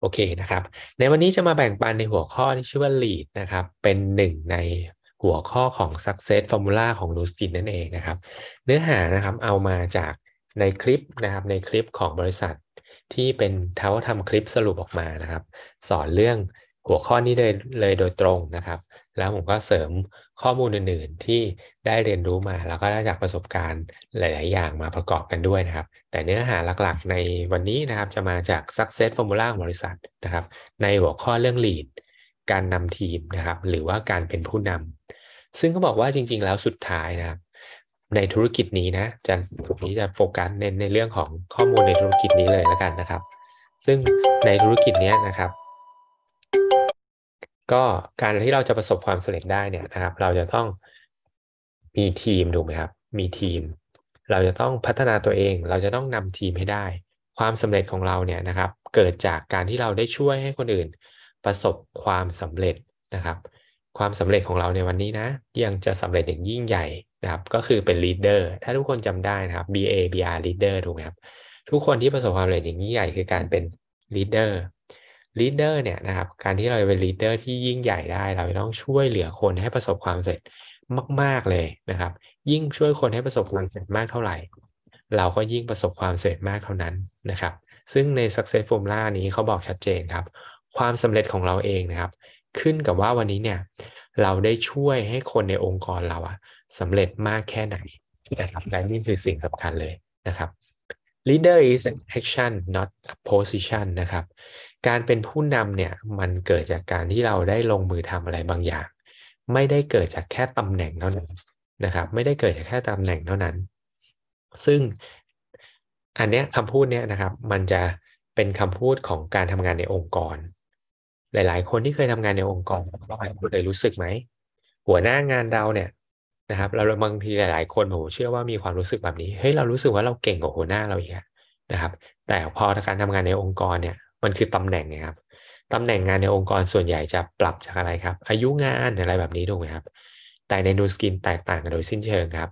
โอเคนะครับ ในวันนี้จะมาแบ่งปันในหัวข้อที่ชื่อว่า lead นะครับ เป็นหนึ่งในหัวข้อของ success formula ของ l u s k i n นั่นเองนะครับ เนื้อหานะครับเอามาจากในคลิปนะครับ ในคลิปของบริษัทที่เป็นเท้าทำคลิปสรุปออกมานะครับ สอนเรื่อง หัวข้อนี้เลยเลยโดยตรงนะครับ แล้วผมก็เสริมข้อมูลอื่นๆที่ได้เรียนรู้มา แล้วก็ได้จากประสบการณ์หลาย ๆ อย่างมาประกอบกันด้วยนะครับ แต่เนื้อหาหลักๆ ในวันนี้นะครับจะมาจาก success formula ของบริษัทนะครับ ในหัวข้อเรื่อง lead การนำทีมนะครับ หรือว่าการเป็นผู้นำซึ่งเขาบอกว่าจริง ๆ แล้วสุดท้ายนะครับในธุรกิจนี้นะจะผมนี้จะโฟกัสในในเรื่องของข้อมูลในธุรกิจนี้เลยแล้วกันนะครับ ซึ่งในธุรกิจนี้นะครับ ก็การที่เราจะประสบความสำเร็จได้เนี่ยนะครับ เราจะต้องมีทีมถูกไหมครับ มีทีม เราจะต้องพัฒนาตัวเอง เราจะต้องนำทีมให้ได้ ความสำเร็จของเราเนี่ยนะครับ เกิดจากการที่เราได้ช่วยให้คนอื่น ประสบความสำเร็จนะครับ ความสำเร็จของเราในวันนี้นะ ยังจะสำเร็จอย่างยิ่งใหญ่นะครับ ก็คือเป็น leader ถ้าทุกคนจำได้นะครับ BA BR leader ถูกไหมครับ ทุกคนที่ประสบความสำเร็จอย่างยิ่งใหญ่คือการเป็น leader leader เนี่ยนะครับการที่เราจะเป็น leader ที่ยิ่งใหญ่ได้ เราต้องช่วยเหลือคนให้ประสบความสำเร็จมาก ๆเลยนะครับ ยิ่งช่วยคนให้ประสบความสำเร็จมากเท่าไหร่ เราก็ยิ่งประสบความสำเร็จมากเท่านั้นนะครับ ซึ่งใน success formula นี้เขาบอกชัดเจนครับ ความสำเร็จของเราเองนะครับ ขึ้นกับว่าวันนี้เนี่ยเราได้ช่วยให้คนในองค์กรเราอะสำเร็จมากแค่ไหนนะครับและนี่คือสิ่งสำคัญเลยนะครับ leader is an action not a position นะครับ การเป็นผู้นำเนี่ยมันเกิดจากการที่เราได้ลงมือทำอะไรบางอย่าง ไม่ได้เกิดจากแค่ตำแหน่งเท่านั้นนะครับ ไม่ได้เกิดจากแค่ตำแหน่งเท่านั้น ซึ่งอันเนี้ยคำพูดเนี้ยนะครับ มันจะเป็นคำพูดของการทำงานในองค์กร หลายๆ คนที่เคยทำงานในองค์กรก็เคยรู้สึกไหมหัวหน้างานเราเนี่ยนะครับเราบางทีหลาย ๆ คนผมเชื่อว่ามีความรู้สึกแบบนี้เฮ้ยเรารู้สึกว่าเราเก่งกว่าหัวหน้าเราอีก นะครับ แต่พอการทำงานในองค์กรเนี่ยมันคือตำแหน่งนะครับตำแหน่งงานในองค์กรส่วนใหญ่จะปรับจากอะไรครับ อายุงานอะไรแบบนี้ถูกไหมครับ แต่ในนูสกินแตกต่างกันโดยสิ้นเชิงครับ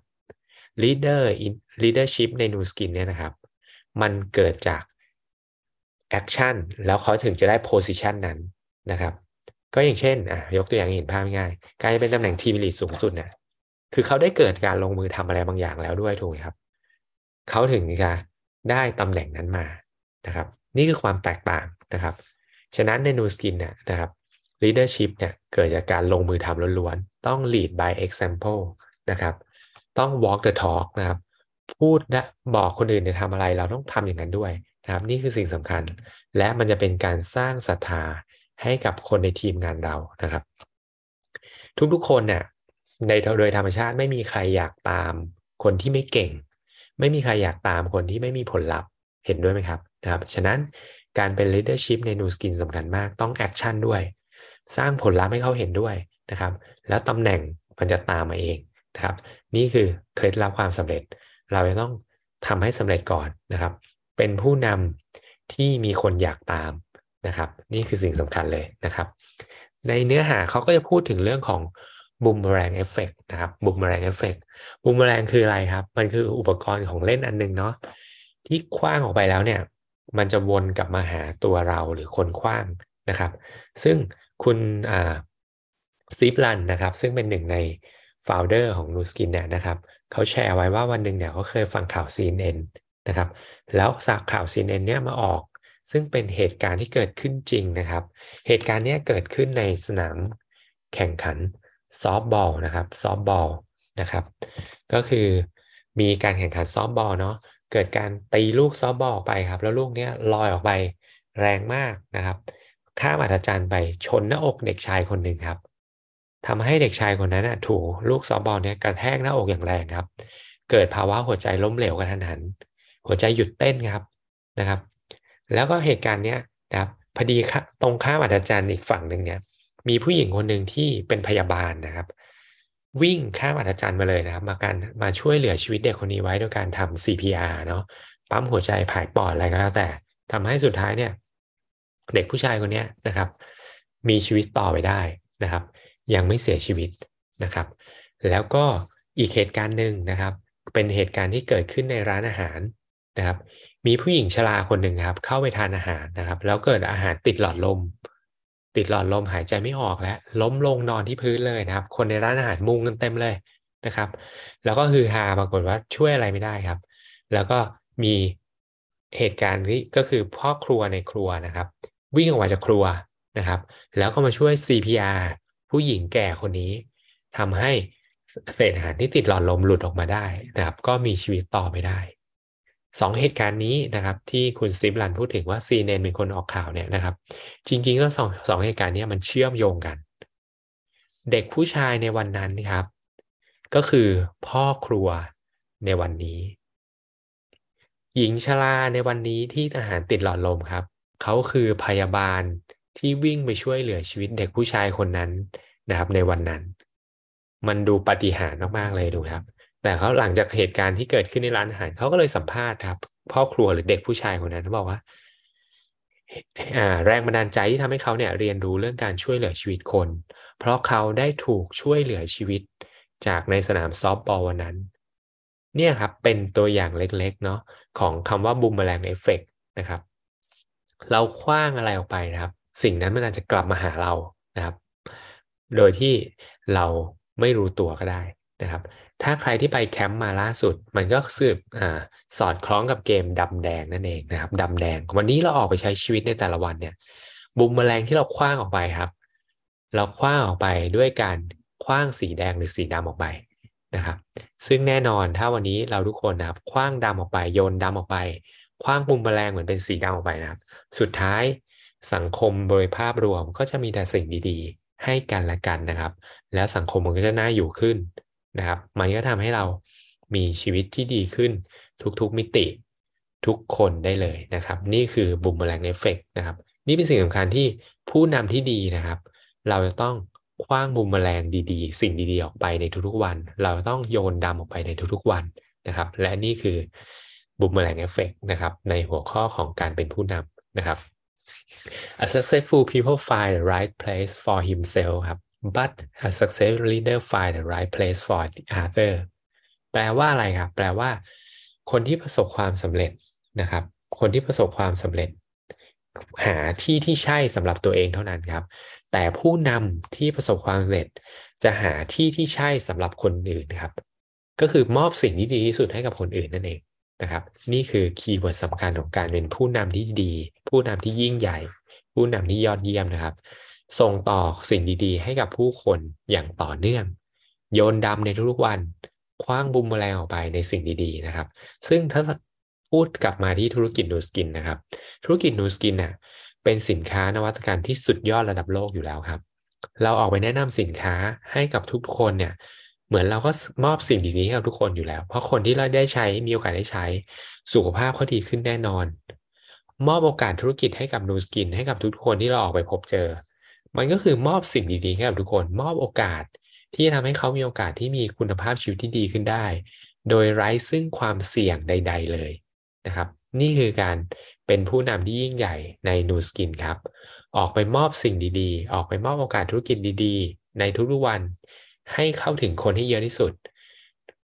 leader in leadership ในนูสกินเนี่ยนะครับ มันเกิดจาก action แล้วเขาถึงจะได้ position นั้นนะครับ ก็อย่างเช่นอะยกตัวอย่างเห็นภาพง่ายการจะเป็นตำแหน่งทีมลีดสูงสุดเนะคือเขาได้เกิดการลงมือทำอะไรบางอย่างแล้วด้วยถูกไหมครับ เขาถึงจะ ได้ตำแหน่งนั้นมานะครับ นี่คือความแตกต่างนะครับ ฉะนั้นในนูสกินเนี่ยนะครับ leadership เนี่ยเกิดจากการลงมือทำล้วนๆ ต้อง lead by example นะครับ ต้อง walk the talk นะครับ พูดนะบอกคนอื่นจะทำอะไรเราต้องทำอย่างนั้นด้วยนะครับ นี่คือสิ่งสำคัญ และมันจะเป็นการสร้างศรัทธาให้กับคนในทีมงานเรานะครับ ทุกๆคนเนี่ยในโดยธรรมชาติไม่มีใครอยากตามคนที่ไม่เก่ง ไม่มีใครอยากตามคนที่ไม่มีผลลัพธ์เห็นด้วยไหมครับนะครับ ฉะนั้นการเป็น leadership ใน Nu Skin สำคัญมากต้อง action ด้วย สร้างผลลัพธ์ให้เขาเห็นด้วยนะครับ แล้วตำแหน่งมันจะตามมาเองนะครับ นี่คือเคล็ดลับความสำเร็จ เราจะต้องทำให้สำเร็จก่อนนะครับ เป็นผู้นำที่มีคนอยากตามนะครับ นี่คือสิ่งสำคัญเลยนะครับ ในเนื้อหาเขาก็จะพูดถึงเรื่องของ boomerang effect นะครับ boomerang effect boomerang คืออะไรครับ มันคืออุปกรณ์ของเล่นอันนึงเนาะที่ขว้างออกไปแล้วเนี่ย มันจะวนกลับมาหาตัวเราหรือคนขว้างนะครับ ซึ่งคุณอ่า Steve Lund นะครับ ซึ่งเป็นหนึ่งใน founder ของ Nu Skin เนี่ยนะครับเขาแชร์ไว้ว่าวันหนึ่งเนี่ยเขาเคยฟังข่าว CNN นะครับ แล้วสากข่าว CNN เนี่ยมาออก ซึ่งเป็นเหตุการณ์ที่เกิดขึ้นจริงนะครับ เหตุการณ์นี้เกิดขึ้นในสนามแข่งขัน ซอฟบอลนะครับซอฟบอลนะครับ ก็คือมีการแข่งขันซอฟบอลเนาะเกิดการตีลูกซอฟบอลไปครับ แล้วลูกเนี้ยลอยออกไปแรงมากนะครับ ข้ามอัศจรรย์ไปชนหน้าอกเด็กชายคนหนึ่งครับทำให้เด็กชายคนนั้นนะถูกลูกซอฟบอลเนี้ยกระแทกหน้าอกอย่างแรงครับ เกิดภาวะหัวใจล้มเหลวกระทันหัน หัวใจหยุดเต้นครับนะครับ แล้วก็เหตุการณ์เนี้ยนะครับพอดีตรงข้ามอัศจรรย์อีกฝั่งหนึ่งเนี่ย มีผู้หญิงคนหนึ่งที่เป็นพยาบาลนะครับ วิ่งข้ามอัศจรรย์มาเลยนะครับ มาการมาช่วยเหลือชีวิตเด็กคนนี้ไว้ด้วยการทำ CPR เนาะปั๊มหัวใจผายปอดอะไรก็แล้วแต่ทำให้สุดท้ายเนี่ย เด็กผู้ชายคนนี้นะครับ มีชีวิตต่อไปได้นะครับ ยังไม่เสียชีวิตนะครับ แล้วก็อีกเหตุการณ์หนึ่งนะครับ เป็นเหตุการณ์ที่เกิดขึ้นในร้านอาหารนะครับมมีผู้หญิงชราคนหนึ่งครับ เข้าไปทานอาหารนะครับ แล้วเกิดอาหารติดหลอดลม ติดหลอดลมหายใจไม่ออกแล้ว ล้มลงนอนที่พื้นเลยนะครับ คนในร้านอาหารมุงกันเต็มเลยนะครับ แล้วก็คือฮาปรากฏว่าช่วยอะไรไม่ได้ครับ แล้วก็มีเหตุการณ์นี้ก็คือพ่อครัวในครัวนะครับ วิ่งออกมาจากครัวนะครับ แล้วก็มาช่วย CPR ผู้หญิงแก่คนนี้ทำให้เศษอาหารที่ติดหลอดลมหลุดออกมาได้นะครับ ก็มีชีวิตต่อไปได้ สองเหตุการณ์นี้นะครับ ที่คุณซิปลันพูดถึงว่าซีเนนเป็นคนออกข่าวเนี่ยนะครับ จริงๆแล้วสองสองเหตุการณ์นี้มันเชื่อมโยงกัน เด็กผู้ชายในวันนั้นนะครับ ก็คือพ่อครัวในวันนี้ หญิงชราในวันนี้ที่อาหารติดหลอดลมครับเขาคือพยาบาลที่วิ่งไปช่วยเหลือชีวิตเด็กผู้ชายคนนั้นนะครับ ในวันนั้น มันดูปาฏิหาริย์มากๆเลยดูครับ แต่เขาหลังจากเหตุการณ์ที่เกิดขึ้นในร้านอาหารเขาก็เลยสัมภาษณ์ครับพ่อครัวหรือเด็กผู้ชายคนนั้นเขาบอกว่าแรงบันดาลใจที่ทำให้เขาเนี่ยเรียนรู้เรื่องการช่วยเหลือชีวิตคน เพราะเขาได้ถูกช่วยเหลือชีวิตจากในสนามซอฟต์บอลวันนั้น เนี่ยครับเป็นตัวอย่างเล็กๆเนาะของคำว่า boomerang effectนะครับ เราคว้างอะไรออกไปนะครับ สิ่งนั้นมันอาจจะกลับมาหาเรานะครับ โดยที่เราไม่รู้ตัวก็ได้นะครับ ถ้าใครที่ไปแคมป์มาล่าสุด มันก็สืบอสอดคล้องกับเกมดำแดงนั่นเองนะครับดำแดง วันนี้เราออกไปใช้ชีวิตในแต่ละวันเนี่ยบุมแมลงที่เราคว้างออกไปครับ เราคว้างออกไปด้วยการคว้างสีแดงหรือสีดำออกไปนะครับ ซึ่งแน่นอนถ้าวันนี้เราทุกคนนะครับคว้างดำออกไปโยนดำออกไปคว้างบุมแมลงเหมือนเป็นสีดำออกไปนะครับ สุดท้ายสังคมโดยภาพรวมก็จะมีแต่สิ่งดีๆ ให้กันและกันนะครับ แล้วสังคมมันก็จะน่าอยู่ขึ้น นะครับมันก็ทำให้เรามีชีวิตที่ดีขึ้นทุกๆมิติทุกคนได้เลยนะครับ นี่คือบุมแมลงเอฟเฟกนะครับ นี่เป็นสิ่งสำคัญที่ผู้นำที่ดีนะครับ เราจะต้องคว้างบุมแมลงดีๆ สิ่งดีๆ ออกไปในทุกๆวัน เราต้องโยนดำออกไปในทุกๆวันนะครับ และนี่คือบุมแมลงเอฟเฟกนะครับ ในหัวข้อของการเป็นผู้นำนะครับ A successful people find the right place for himself ครับ but a successful leader find the right place for the other แปลว่าอะไรครับ แปลว่า คนที่ประสบความสำเร็จนะครับ คนที่ประสบความสำเร็จ หาที่ที่ใช่สำหรับตัวเองเท่านั้นครับ แต่ผู้นำที่ประสบความสำเร็จ จะหาที่ที่ใช่สำหรับคนอื่นครับ ก็คือมอบสิ่งที่ดีที่สุดให้กับคนอื่นนั่นเองนะครับ นี่คือ keyword สำคัญของการเป็นผู้นำที่ดี ผู้นำที่ยิ่งใหญ่ ผู้นำที่ยอดเยี่ยมนะครับ ส่งต่อสิ่งดีๆ ให้กับผู้คนอย่างต่อเนื่อง เน้นย้ำในทุกๆวัน ขว้างบุมแมลงออกไปในสิ่งดีๆนะครับ ซึ่งถ้าพูดกลับมาที่ธุรกิจนูสกินนะครับ ธุรกิจนูสกินเนี่ยเป็นสินค้านวัตกรรมที่สุดยอดระดับโลกอยู่แล้วครับ เราออกไปแนะนำสินค้าให้กับทุกคนเนี่ยเหมือนเราก็มอบสิ่งดีๆให้กับทุกคนอยู่แล้ว เพราะคนที่เราได้ใช้มีโอกาสได้ใช้สุขภาพเขาดีขึ้นแน่นอน มอบโอกาสธุรกิจให้กับนูสกิน ให้กับทุกคนที่เราออกไปพบเจอ มันก็คือมอบสิ่งดีๆให้กับทุกคนมอบโอกาสที่จะทำให้เขามีโอกาสที่มีคุณภาพชีวิตที่ดีขึ้นได้ โดยไร้ซึ่งความเสี่ยงใด ๆ เลยนะครับ นี่คือการเป็นผู้นำที่ยิ่งใหญ่ในนูสกินครับ ออกไปมอบสิ่งดีๆ ออกไปมอบโอกาสธุรกิจดีๆ ในทุกๆวัน ให้เข้าถึงคนให้เยอะที่สุด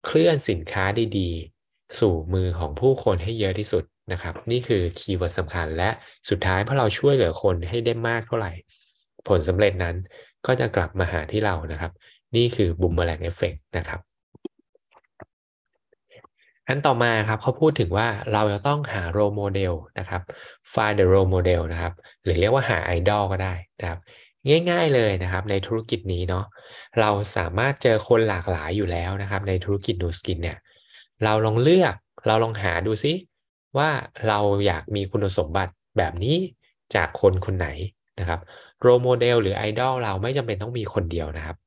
เคลื่อนสินค้าดีๆ สู่มือของผู้คนให้เยอะที่สุดนะครับ นี่คือ keyword สำคัญและสุดท้ายพอเราช่วยเหลือคนให้ได้มากเท่าไหร่ ผลสำเร็จนั้นก็จะกลับมาหาที่เรานะครับ นี่คือ boomerang effect นะครับอันต่อมาครับเขาพูดถึงว่าเราจะต้องหา role model นะครับ find the role model นะครับ หรือเรียกว่าหาไอดอลก็ได้นะครับ ง่ายๆเลยนะครับ ในธุรกิจนี้เนาะเราสามารถเจอคนหลากหลายอยู่แล้วนะครับ ในธุรกิจนูสกินเนี่ยเราลองเลือกเราลองหาดูซิว่าเราอยากมีคุณสมบัติแบบนี้จากคนคนไหนนะครับ role model หรือไอดอลเราไม่จำเป็นต้องมีคนเดียวนะครับ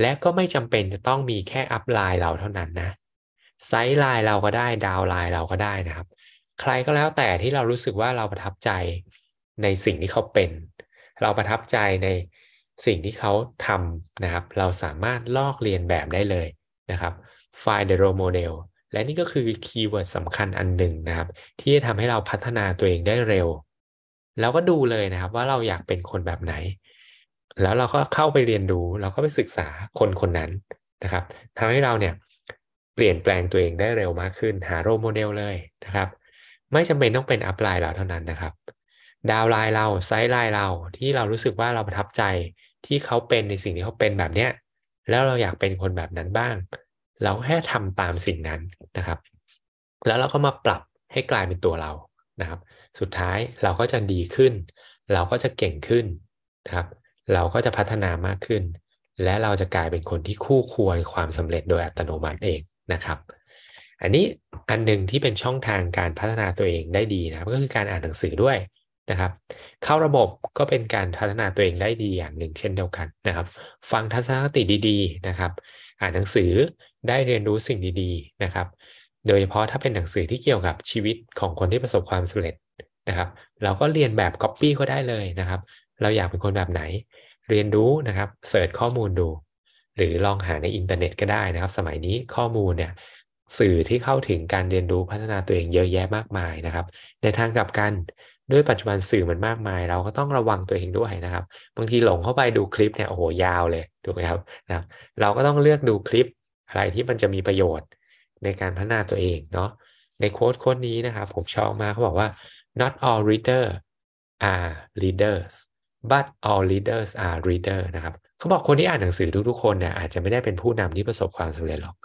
และก็ไม่จำเป็นจะต้องมีแค่ upline เราเท่านั้นนะ sideline เราก็ได้ downline เราก็ได้นะครับ ใครก็แล้วแต่ที่เรารู้สึกว่าเราประทับใจในสิ่งที่เขาเป็น เราประทับใจในสิ่งที่เขาทำนะครับ เราสามารถลอกเลียนแบบได้เลยนะครับ find the role model และนี่ก็คือ keyword สำคัญอันหนึ่งนะครับ ที่จะทำให้เราพัฒนาตัวเองได้เร็ว แล้วก็ดูเลยนะครับ ว่าเราอยากเป็นคนแบบไหน แล้วเราก็เข้าไปเรียนดูเราก็ไปศึกษาคนคนนั้นนะครับทำให้เราเนี่ยเปลี่ยนแปลงตัวเองได้เร็วมากขึ้น หา role model เลยนะครับ ไม่จำเป็นต้องเป็น upline เราเท่านั้นนะครับ downline เรา sideline เราที่เรารู้สึกว่าเราประทับใจที่เขาเป็นในสิ่งที่เขาเป็นแบบเนี้ยแล้วเราอยากเป็นคนแบบนั้นบ้าง เราแค่ทำตามสิ่งนั้นนะครับ แล้วเราก็มาปรับให้กลายเป็นตัวเรานะครับ สุดท้ายเราก็จะดีขึ้น เราก็จะเก่งขึ้นนะครับ เราก็จะพัฒนามากขึ้น และเราจะกลายเป็นคนที่คู่ควรความสำเร็จโดยอัตโนมัติเองนะครับ อันนี้อันหนึ่งที่เป็นช่องทางการพัฒนาตัวเองได้ดีนะครับก็คือการอ่านหนังสือด้วยนะครับ เข้าระบบก็เป็นการพัฒนาตัวเองได้ดีอย่างหนึ่งเช่นเดียวกันนะครับ ฟังทัศนคติดีๆนะครับ อ่านหนังสือได้เรียนรู้สิ่งดีๆนะครับ โดยเฉพาะถ้าเป็นหนังสือที่เกี่ยวกับชีวิตของคนที่ประสบความสำเร็จ นะครับ เราก็เลียนแบบก๊อปปี้เขาได้เลยนะครับ เราอยากเป็นคนแบบไหน เรียนรู้นะครับ search ข้อมูลดู หรือลองหาในอินเทอร์เน็ตก็ได้นะครับ สมัยนี้ข้อมูลเนี่ยสื่อที่เข้าถึงการเรียนรู้พัฒนาตัวเองเยอะแยะมากมายนะครับ ในทางกลับกันด้วยปัจจุบันสื่อมันมากมาย เราก็ต้องระวังตัวเองด้วยนะครับ บางทีหลงเข้าไปดูคลิปเนี่ยโอ้โหยาวเลยถูกไหมครับนะเราก็ต้องเลือกดูคลิปอะไรที่มันจะมีประโยชน์ในการพัฒนาตัวเองเนาะในโค้ดโค้ดนี้นะครับผมชอบมากเขาบอกว่า not all reader are leaders but all leaders are reader นะครับเขาบอกคนที่อ่านหนังสือทุกๆคนเนี่ยอาจจะไม่ได้เป็นผู้นำที่ประสบความสำเร็จหรอก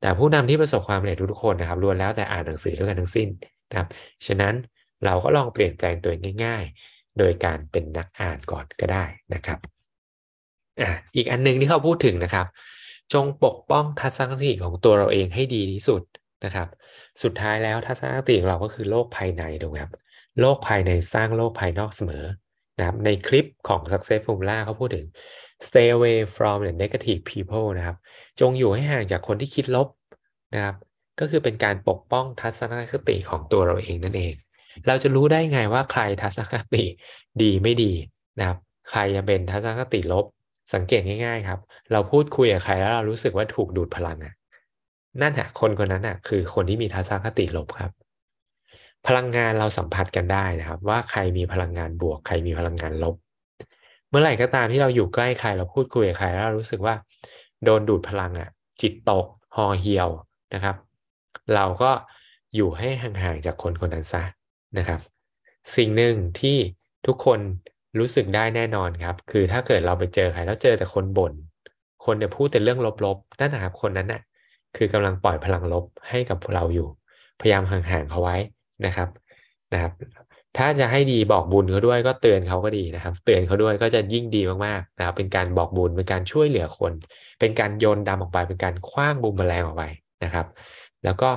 แต่ผู้นำที่ประสบความสำเร็จทุกๆคนนะครับล้วนแล้วแต่อ่านหนังสือด้วยกันทั้งสิ้นนะครับฉะนั้นเราก็ลองเปลี่ยนแปลงตัวเองง่าย ๆ โดยการเป็นนักอ่านก่อนก็ได้นะครับอะอีกอันนึงที่เขาพูดถึงนะครับ จงปกป้องทัศนคติของตัวเราเองให้ดีที่สุดนะครับ สุดท้ายแล้วทัศนคติของเราก็คือโลกภายในถูกไหมครับ โลกภายในสร้างโลกภายนอกเสมอนะครับในคลิปของ Success Formula เขาพูดถึง stay away from the negative people นะครับ จงอยู่ให้ห่างจากคนที่คิดลบนะครับ ก็คือเป็นการปกป้องทัศนคติของตัวเราเองนั่นเอง เราจะรู้ได้ไงว่าใครทัศนคติดีไม่ดีนะครับ ใครจะเป็นทัศนคติลบ สังเกตง่าย ๆ ครับ เราพูดคุยกับใครแล้วเรารู้สึกว่าถูกดูดพลังอะนั่นแหะคนคนนั้นอะคือคนที่มีทัศนคติลบครับ พลังงานเราสัมผัสกันได้นะครับ ว่าใครมีพลังงานบวก ใครมีพลังงานลบ เมื่อไหร่ก็ตามที่เราอยู่ใกล้ใครเราพูดคุยกับใครแล้วรู้สึกว่า โดนดูดพลังอะจิตตกห่อเหี่ยวนะครับ เราก็อยู่ให้ห่างๆจากคนคนนั้นซะนะครับ สิ่งหนึ่งที่ทุกคนรู้สึกได้แน่นอนครับ คือถ้าเกิดเราไปเจอใครแล้วเจอแต่คนบน่นคนเนี่ยพูดแต่เรื่องลบๆนั่นนะครับคนนั้นน่ะคือกำลังปล่อยพลังลบให้กับเราอยู่ พยายามห่างๆเขาไว้ นะครับนะครับ ถ้าจะให้ดีบอกบุญเขาด้วยก็เตือนเขาก็ดีนะครับ เตือนเขาด้วยก็จะยิ่งดีมากๆนะครับ เป็นการบอกบุญเป็นการช่วยเหลือคน เป็นการโยนดำออกไป เป็นการคว้างบูมแมลงออกไปนะครับ แล้วก็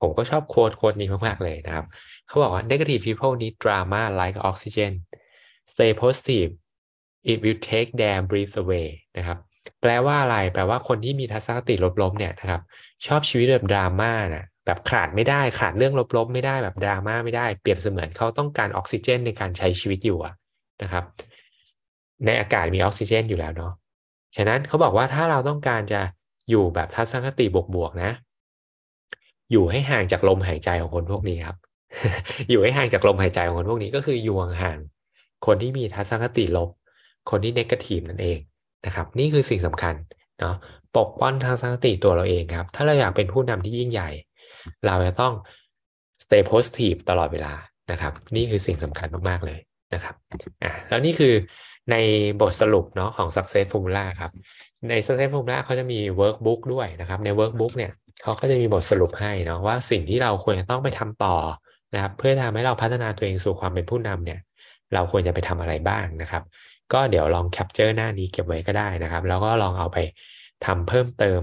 ผมก็ชอบโค้ดโค้ดนี้มากๆเลยนะครับ เขาบอกว่า negative people need drama like oxygen stay positive it will take their breath away นะครับ แปลว่าอะไร แปลว่าคนที่มีทัศนคติลบๆเนี่ยนะครับ ชอบชีวิตแบบดราม่านะ แบบขาดไม่ได้ขาดเรื่องลบๆ ไม่ได้แบบดราม่าไม่ได้ เปรียบเสมือนเขาต้องการออกซิเจนในการใช้ชีวิตอยู่นะครับ ในอากาศมีออกซิเจนอยู่แล้วเนาะฉะนั้นเขาบอกว่าถ้าเราต้องการจะอยู่แบบทัศนคติบวกๆนะ อยู่ให้ห่างจากลมหายใจของคนพวกนี้ครับ อยู่ให้ห่างจากลมหายใจของคนพวกนี้ก็คืออยู่ห่างคนที่มีทัศนคติลบ คนที่เนกาทีฟนั่นเองนะครับ นี่คือสิ่งสำคัญเนาะปกป้องทัศนคติตัวเราเองครับ ถ้าเราอยากเป็นผู้นำที่ยิ่งใหญ่ เราจะต้อง stay positive ตลอดเวลานะครับ นี่คือสิ่งสำคัญมาก ๆ เลยนะครับอ่าแล้วนี่คือในบทสรุปเนาะของ success formula ครับ ใน success formula เขาจะมี workbook ด้วยนะครับ ใน workbook เนี่ยเขาก็จะมีบทสรุปให้เนาะว่าสิ่งที่เราควรจะต้องไปทำต่อนะครับเพื่อทำให้เราพัฒนาตัวเองสู่ความเป็นผู้นำเนี่ยเราควรจะไปทำอะไรบ้างนะครับ ก็เดี๋ยวลอง capture หน้านี้เก็บไว้ก็ได้นะครับ แล้วก็ลองเอาไปทำเพิ่มเติม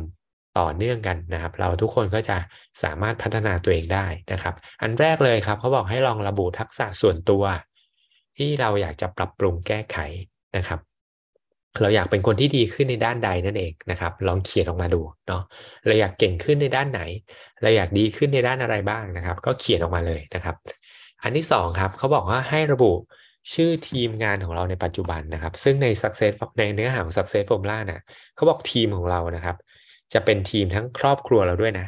ต่อเนื่องกันนะครับ เราทุกคนก็จะสามารถพัฒนาตัวเองได้นะครับ อันแรกเลยครับเขาบอกให้ลองระบุทักษะส่วนตัว ที่เราอยากจะปรับปรุงแก้ไขนะครับ เราอยากเป็นคนที่ดีขึ้นในด้านใดนั่นเองนะครับ ลองเขียนออกมาดูเนาะเราอยากเก่งขึ้นในด้านไหน เราอยากดีขึ้นในด้านอะไรบ้างนะครับ ก็เขียนออกมาเลยนะครับ อันที่สองครับเขาบอกว่าให้ระบุชื่อทีมงานของเราในปัจจุบันนะครับ ซึ่งใน success ในเนื้อหาของ success formula นะเขาบอกทีมของเรานะครับ จะเป็นทีมทั้งครอบครัวเราด้วยนะ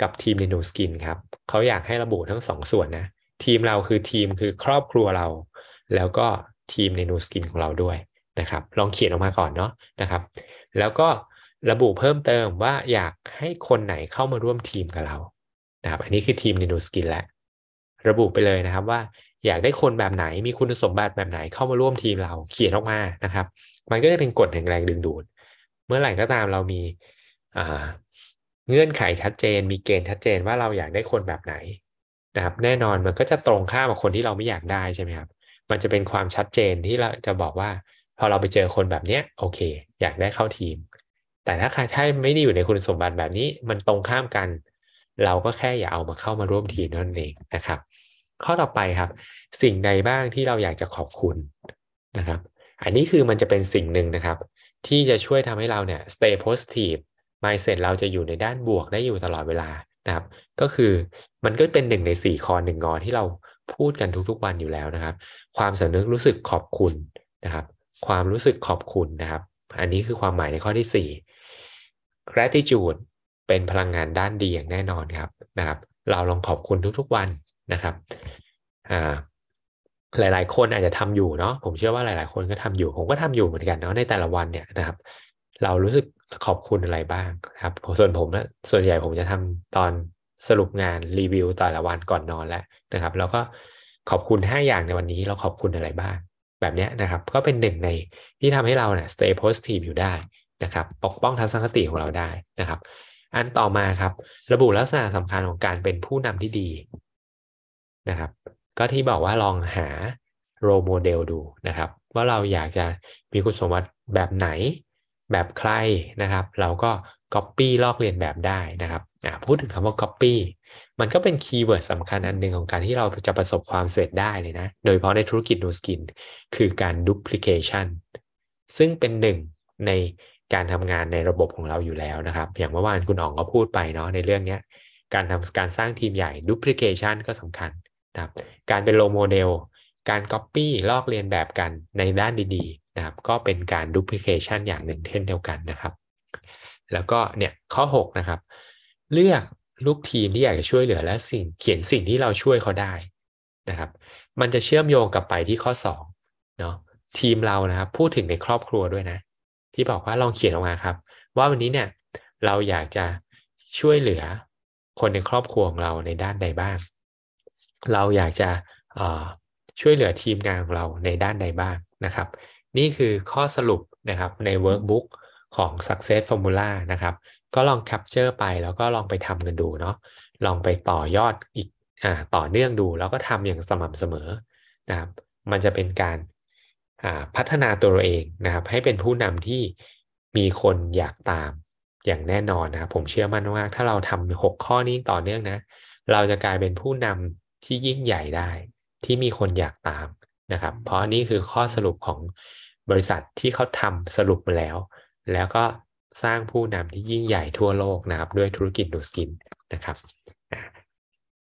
กับทีมใน New Skin ครับเขาอยากให้ระบุทั้งสองส่วนนะ ทีมเราคือทีมคือครอบครัวเรา แล้วก็ทีมใน New Skin ของเราด้วยนะครับ ลองเขียนออกมาก่อนเนาะนะครับ แล้วก็ระบุเพิ่มเติมว่าอยากให้คนไหนเข้ามาร่วมทีมกับเรานะครับ อันนี้คือทีมใน New Skin แล้วระบุไปเลยนะครับว่าอยากได้คนแบบไหนมีคุณสมบัติแบบไหนเข้ามาร่วมทีมเราเขียนออกมานะครับ มันก็จะเป็นกฎแห่งแรงดึงดูด เมื่อไหร่ก็ตามเรามี เงื่อนไขชัดเจน มีเกณฑ์ชัดเจนว่าเราอยากได้คนแบบไหนนะครับ แน่นอนมันก็จะตรงข้ามกับคนที่เราไม่อยากได้ใช่ไหมครับ มันจะเป็นความชัดเจนที่เราจะบอกว่าพอเราไปเจอคนแบบเนี้ยโอเค อยากได้เข้าทีม แต่ถ้าใครใช่ไม่ได้อยู่ในคุณสมบัติแบบนี้ มันตรงข้ามกัน เราก็แค่อย่าเอามาเข้ามาร่วมทีมนั่นเองนะครับ ข้อต่อไปครับ สิ่งใดบ้างที่เราอยากจะขอบคุณนะครับ อันนี้คือมันจะเป็นสิ่งหนึ่งนะครับ ที่จะช่วยทำให้เราเนี่ย stay positive mindset เราจะอยู่ในด้านบวกได้อยู่ตลอดเวลานะครับ ก็คือมันก็เป็นหนึ่งในสี่คอหนึ่งงอที่เราพูดกันทุกๆวันอยู่แล้วนะครับ ความสำนึกรู้สึกขอบคุณนะครับ ความรู้สึกขอบคุณนะครับ อันนี้คือความหมายในข้อที่สี่ gratitude เป็นพลังงานด้านดีอย่างแน่นอนครับนะครับ เราลองขอบคุณทุกๆวันนะครับอ่าหลาย ๆ คนอาจจะทำอยู่เนาะผมเชื่อว่าหลาย ๆ คนก็ทำอยู่ ผมก็ทำอยู่เหมือนกันเนาะในแต่ละวันเนี่ยนะครับ เรารู้สึก ขอบคุณอะไรบ้างครับส่วนผมนะส่วนใหญ่ผมจะทำตอนสรุปงานรีวิวแต่ละวันก่อนนอนแล้วนะครับ แล้วก็ขอบคุณ 5 อย่างในวันนี้เราขอบคุณอะไรบ้าง แบบนี้นะครับ ก็เป็นหนึ่งในที่ทำให้เราเนี่ย stay positive อยู่ได้นะครับ ปกป้องทัศนคติของเราได้นะครับ อันต่อมาครับ ระบุลักษณะสำคัญของการเป็นผู้นำที่ดีนะครับ ก็ที่บอกว่าลองหา role model ดูนะครับ ว่าเราอยากจะมีคุณสมบัติแบบไหน แบบใครนะครับ เราก็ Copy ลอกเลียนแบบได้นะครับพูดถึงคำว่า Copy มันก็เป็น keyword สำคัญอันหนึ่งของการที่เราจะประสบความสำเร็จได้เลยนะ โดยเฉพาะในธุรกิจนูสกิน คือการ duplication ซึ่งเป็นหนึ่งในการทำงานในระบบของเราอยู่แล้วนะครับ อย่างเมื่อวานคุณอ๋องก็พูดไปเนาะในเรื่องนี้การทำการสร้างทีมใหญ่ duplication ก็สำคัญนะครับ การเป็นโลโมเดล การ Copy ลอกเลียนแบบกันในด้านดีๆ นะครับก็เป็นการ Duplication อย่างหนึ่งเช่นเดียวกันนะครับ แล้วก็เนี่ยข้อ6นะครับเลือกลูกทีมที่อยากจะช่วยเหลือและสิ่งเขียนสิ่งที่เราช่วยเขาได้นะครับ มันจะเชื่อมโยงกับไปที่ข้อ2เนาะทีมเรานะครับพูดถึงในครอบครัวด้วยนะ ที่บอกว่าลองเขียนออกมาครับ ว่าวันนี้เนี่ยเราอยากจะช่วยเหลือคนในครอบครัวของเราในด้านใดบ้าง เราอยากจะช่วยเหลือทีมงานของเราในด้านใดบ้างนะครับ นี่คือข้อสรุปนะครับใน workbook ของ success formula นะครับ ก็ลอง capture ไปแล้วก็ลองไปทำกันดูเนาะลองไปต่อยอดอีกอต่อเนื่องดูแล้วก็ทำอย่างสม่ำเสมอนะครับมันจะเป็นการพัฒนาตัวเราเองนะครับ ให้เป็นผู้นำที่มีคนอยากตามอย่างแน่นอนนะครับผมเชื่อมั่นว่าถ้าเราทำหกข้อนี้ต่อเนื่องนะ เราจะกลายเป็นผู้นำที่ยิ่งใหญ่ได้ ที่มีคนอยากตามนะครับ เพราะนี่คือข้อสรุปของ บริษัทที่เขาทำสรุปมาแล้ว แล้วก็สร้างผู้นำที่ยิ่งใหญ่ทั่วโลกนะครับด้วยธุรกิจดูสกินนะครับ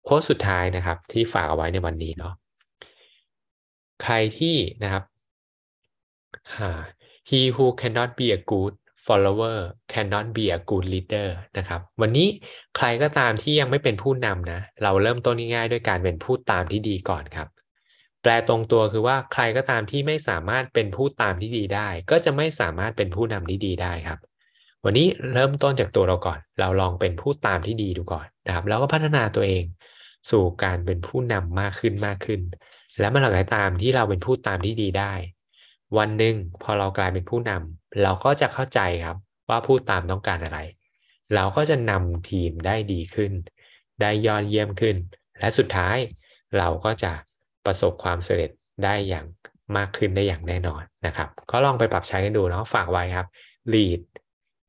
โค้ดสุดท้ายนะครับที่ฝากเอาไว้ในวันนี้เนาะใครที่นะครับ he who cannot be a good follower cannot be a good leader นะครับ วันนี้ใครก็ตามที่ยังไม่เป็นผู้นำนะ เราเริ่มต้นง่ายๆด้วยการเป็นผู้ตามที่ดีก่อนครับ แปลตรงตัวคือว่าใครก็ตามที่ไม่สามารถเป็นผู้ตามที่ดีได้ ก็จะไม่สามารถเป็นผู้นำที่ดีได้ครับ วันนี้เริ่มต้นจากตัวเราก่อน เราลองเป็นผู้ตามที่ดีดูก่อนนะครับ แล้วก็พัฒนาตัวเองสู่การเป็นผู้นำมากขึ้นมากขึ้น และเมื่อไหร่ตามที่เราเป็นผู้ตามที่ดีได้ วันหนึ่งพอเรากลายเป็นผู้นำเราก็จะเข้าใจครับว่าผู้ตามต้องการอะไร เราก็จะนำทีมได้ดีขึ้น ได้ยอดเยี่ยมขึ้น และสุดท้ายเราก็จะ ประสบความสำเร็จได้อย่างมากขึ้นได้อย่างแน่นอนนะครับ ก็ลองไปปรับใช้กันดูเนาะฝากไว้ครับ lead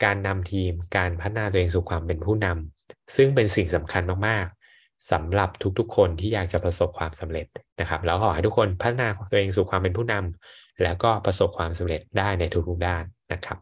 การนำทีมการพัฒนาตัวเองสู่ความเป็นผู้นำซึ่งเป็นสิ่งสำคัญมากๆสำหรับทุกๆ คนที่อยากจะประสบความสำเร็จนะครับแล้วขอให้ทุกคนพัฒนาตัวเองสู่ความเป็นผู้นำแล้วก็ประสบความสำเร็จได้ในทุกๆด้านนะครับ